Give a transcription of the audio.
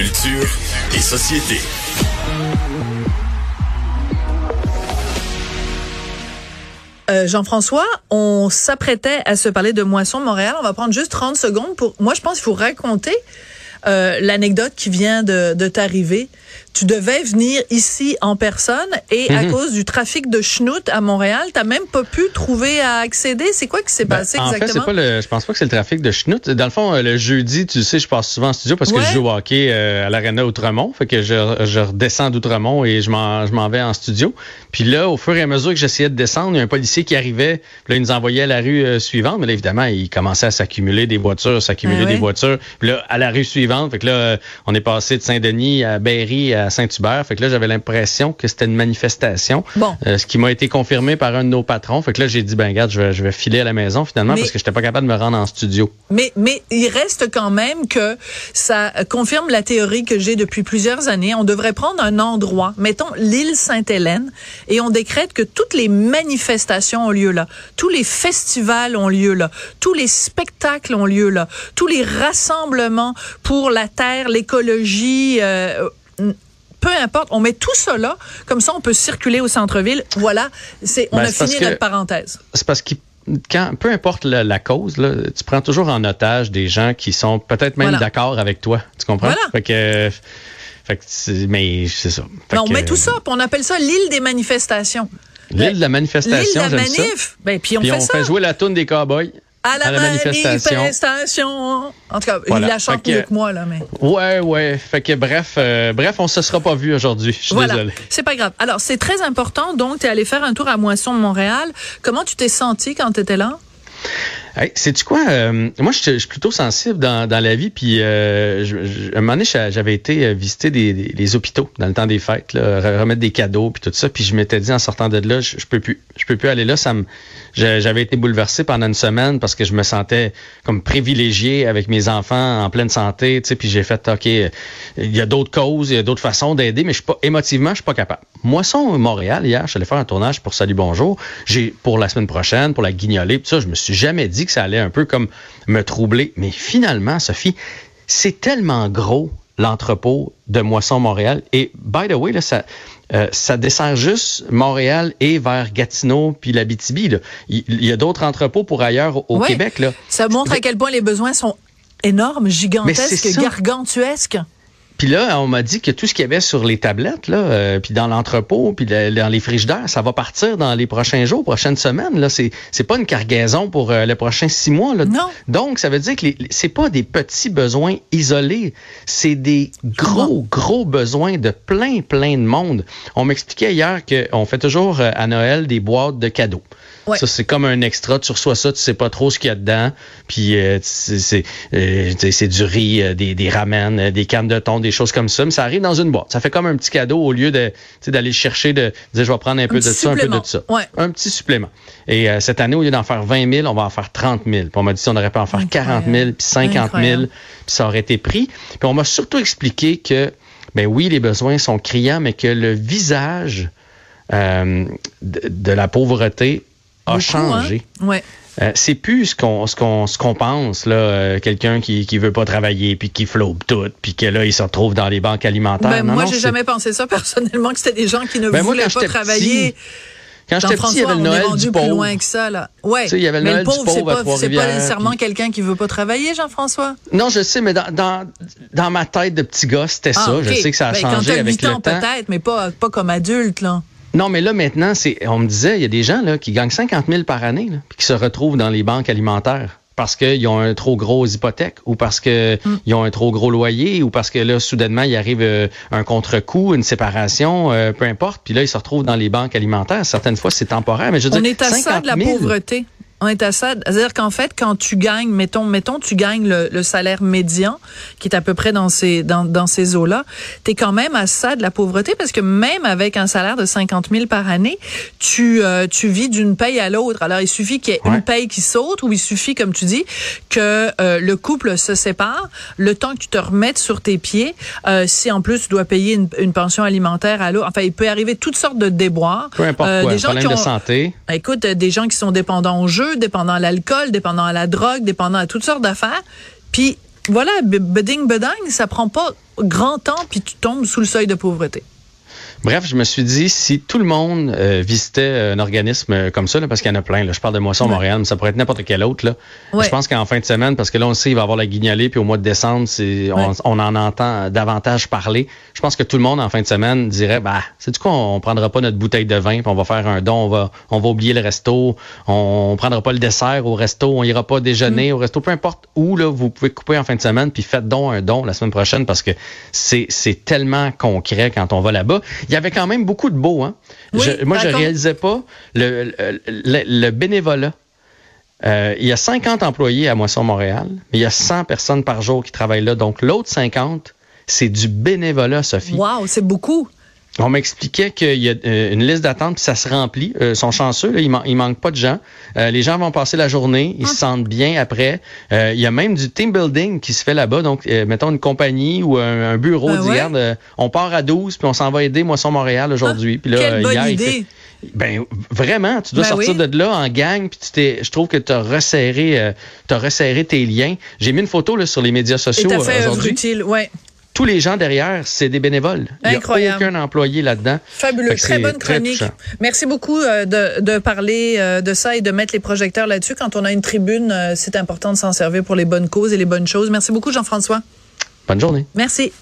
Culture et société. Euh, Jean-François, on s'apprêtait à se parler de Moisson Montréal. On va prendre juste 30 secondes pour. Moi, je pense qu'il faut raconter euh, l'anecdote qui vient de, de t'arriver. Tu devais venir ici en personne et à Mhm. cause du trafic de schnout à Montréal, t'as même pas pu trouver à accéder. C'est quoi qui s'est Ben, passé en fait, exactement? c'est pas le, je pense pas que c'est le trafic de schnout. Dans le fond, euh, le jeudi, tu sais, je passe souvent en studio parce Ouais. que je joue au hockey euh, à l'Arena Outremont. Fait que je, je redescends d'Outremont et je m'en, vais en studio. Puis là, au fur et à mesure que j'essayais de descendre, il y a un policier qui arrivait. Là, il nous envoyait à la rue suivante. Mais là, évidemment, il commençait à s'accumuler des voitures, s'accumuler Ah ouais. des voitures. Puis là, à la rue suivante, fait que là, euh, on est passé de Saint-Denis à Berry à Saint-Hubert. Fait que là, j'avais l'impression que c'était une manifestation. Bon. Euh, ce qui m'a été confirmé par un de nos patrons. Fait que là, j'ai dit, ben, regarde, je vais, je vais filer à la maison finalement Mais- parce que j'étais pas capable de me rendre en studio. Mais, mais il reste quand même que ça confirme la théorie que j'ai depuis plusieurs années. On devrait prendre un endroit, mettons l'île Sainte-Hélène, et on décrète que toutes les manifestations ont lieu là, tous les festivals ont lieu là, tous les spectacles ont lieu là, tous les rassemblements pour la terre, l'écologie. euh, peu importe, on met tout ça là, comme ça on peut circuler au centre-ville. Voilà, c'est on Ben, a fini que- notre parenthèse. C'est parce que quand, peu importe la, la cause, là, tu prends toujours en otage des gens qui sont peut-être même Voilà. d'accord avec toi. Tu comprends? Voilà. Fait que, fait que c'est- mais c'est ça. Fait Ben, on met tout ça, puis on appelle ça l'île des manifestations. L'île de la manifestation, L'île de la j'aime ça. manif. Ben, puis on Puis fait on ça. fait jouer la toune des cowboys. À la, à la manifestation. manifestation. En tout cas, Voilà. il la chante mieux que moi, là, mais. Ouais, ouais. Fait que bref, euh, bref, on se sera pas vu aujourd'hui. Je suis Voilà. désolé. C'est pas grave. Alors, c'est très important. Donc, tu es allé faire un tour à Moisson de Montréal. Comment tu t'es senti quand tu étais là? Hey, sais-tu quoi? Euh, moi, je suis- plutôt sensible dans, dans la vie. Puis, euh, un moment donné, j'a- j'avais été euh, visiter des, les hôpitaux dans le temps des fêtes, remettre des cadeaux, puis tout ça. Puis, je m'étais dit en sortant de là, je, je peux plus, je peux plus aller là. Ça me, j'a- j'avais été bouleversé pendant une semaine parce que je me sentais comme privilégié avec mes enfants en pleine santé. Tu puis j'ai fait, ok, il y a d'autres causes, il y a d'autres façons d'aider, mais je suis pas émotivement, je suis pas capable. Moisson Montréal hier, je suis allé faire un tournage pour Salut Bonjour. J'ai pour la semaine prochaine, pour la guignolée, puis ça, je me suis jamais dit que ça allait un peu comme me troubler. Mais finalement, Sophie, c'est tellement gros l'entrepôt de Moisson Montréal. Et by the way, là, ça, euh, ça dessert juste Montréal et vers Gatineau puis la BTB. Il, il y a d'autres entrepôts pour ailleurs au Ouais. Québec. Là. Ça montre à quel point les besoins sont énormes, gigantesques, gargantuesques. Puis là, on m'a dit que tout ce qu'il y avait sur les tablettes, là, euh, puis dans l'entrepôt, puis le- dans les frigidaires, ça va partir dans les prochains jours, prochaines semaines. Là, c'est c'est pas une cargaison pour euh, les prochains six mois. Là. Non. Donc, ça veut dire que c'est pas des petits besoins isolés, c'est des gros, gros besoins de plein, plein de monde. On m'expliquait hier qu'on fait toujours euh, à Noël des boîtes de cadeaux. Ouais. Ça, c'est comme un extra. Tu reçois ça, tu sais pas trop ce qu'il y a dedans. Puis, c'est c'est du riz, des, des ramen, des cannes de thon, des choses comme ça. Mais ça arrive dans une boîte. Ça fait comme un petit cadeau au lieu de d'aller chercher, de dire je vais prendre un peu de ça, un peu de ça. Ouais. Un petit supplément. Et euh, cette année, au lieu d'en faire 20 000, on va en faire 30 000. Puis on m'a dit on aurait pu en faire 40 000, puis 50 000, Incroyable. puis ça aurait été pris. Puis on m'a surtout expliqué que, ben oui, les besoins sont criants, mais que le visage euh, de, de la pauvreté a Beaucoup, changé. hein? Ouais. Euh, c'est plus ce qu'on ce qu'on ce qu'on pense là, euh, quelqu'un qui qui veut pas travailler puis qui flobe tout puis que là il se retrouve dans les banques alimentaires. Ben, Non, moi, j'ai jamais pensé ça personnellement, que c'était des gens qui ne Ben, voulaient quand pas travailler. petit, Quand j'étais petit, il y avait le Noël du plus pauvre. loin que ça, là. Ouais. Tu sais, il y avait le Mais Noël le pauvre, c'est pauvre pas, c'est pas Trois-Rivières, nécessairement puis- quelqu'un qui veut pas travailler, Jean-François. Non, je sais, mais dans, dans, dans ma tête de petit gars, c'était Ah, ça. Je sais que ça a Ben, Quand changé t'as avec 8 le temps. peut-être, mais pas, pas comme adulte, là. Non, mais là, maintenant, c'est, on me disait, il y a des gens là, qui gagnent 50 000 par année, là, puis qui se retrouvent dans les banques alimentaires parce qu'ils ont un trop gros hypothèque ou parce qu'ils Mm. ont un trop gros loyer ou parce que là, soudainement, il arrive euh, un contre-coup, une séparation, euh, peu importe, puis là, ils se retrouvent dans les banques alimentaires. Certaines fois, c'est temporaire, mais je veux On dire, est à ça 50 de la 000, pauvreté. On est à ça. C'est-à-dire qu'en fait, quand tu gagnes, mettons, mettons, tu gagnes le, le salaire médian, qui est à peu près dans ces, dans, dans ces eaux-là, t'es quand même à ça de la pauvreté parce que même avec un salaire de 50 000 par année, tu, euh, tu vis d'une paye à l'autre. Alors, il suffit qu'il y ait Ouais. une paye qui saute ou il suffit, comme tu dis, que euh, le couple se sépare, le temps que tu te remettes sur tes pieds, euh, si en plus tu dois payer une, une pension alimentaire à l'autre, enfin, il peut arriver toutes sortes de déboires. peu importe Euh, quoi, des gens problème qui de santé. Écoute, des gens qui sont dépendants au jeu, dépendants à l'alcool, dépendants à la drogue, dépendants à toutes sortes d'affaires. Puis Voilà, beding bedang, ça prend pas grand temps puis tu tombes sous le seuil de pauvreté. Bref, je me suis dit, si tout le monde euh, visitait un organisme euh, comme ça, parce qu'il y en a plein, là, je parle de Moisson Montréal, mais ça pourrait être n'importe quel autre. Là. Je pense qu'en fin de semaine, parce que là, on sait, il va y avoir la guignolée, puis au mois de décembre, on, en entend davantage parler. Je pense que tout le monde, en fin de semaine, dirait, bah, c'est du coup, on, prendra pas notre bouteille de vin, puis on va faire un don, on va, on va oublier le resto, on, prendra pas le dessert au resto, on ira pas déjeuner mm. au resto, peu importe où, là, vous pouvez couper en fin de semaine, puis faites donc un don la semaine prochaine, parce que c'est, c'est tellement concret quand on va là-bas il y avait quand même beaucoup de beaux. Hein? moi, je réalisais pas le, le, bénévolat. Euh, il y a 50 employés à Moisson Montréal, mais il y a 100 personnes par jour qui travaillent là. Donc, l'autre 50, c'est du bénévolat, Sophie. Wow, c'est beaucoup. On m'expliquait qu'il y a euh, une liste d'attente, puis ça se remplit. Euh, ils sont chanceux, là, il, man manque pas de gens. Euh, les gens vont passer la journée, ils se ah. sentent bien après. il y a même du team building qui se fait là-bas. Donc, mettons une compagnie ou un, bureau ben on part à 12, puis on s'en va aider Moisson Montréal aujourd'hui. puis là, quelle bonne idée. Ben vraiment, tu dois ben sortir de là en gang, puis tu t'es, je trouve que tu as resserré, as resserré tes liens. J'ai mis une photo là, sur les médias sociaux aujourd'hui. utile, ouais tous les gens derrière, c'est des bénévoles. Incroyable. Il n'y a aucun employé là-dedans. Fabuleux. Très bonne chronique. Merci beaucoup euh, de, de, parler euh, de ça et de mettre les projecteurs là-dessus. Quand on a une tribune, euh, c'est important de s'en servir pour les bonnes causes et les bonnes choses. Merci beaucoup, Jean-François. Bonne journée. Merci.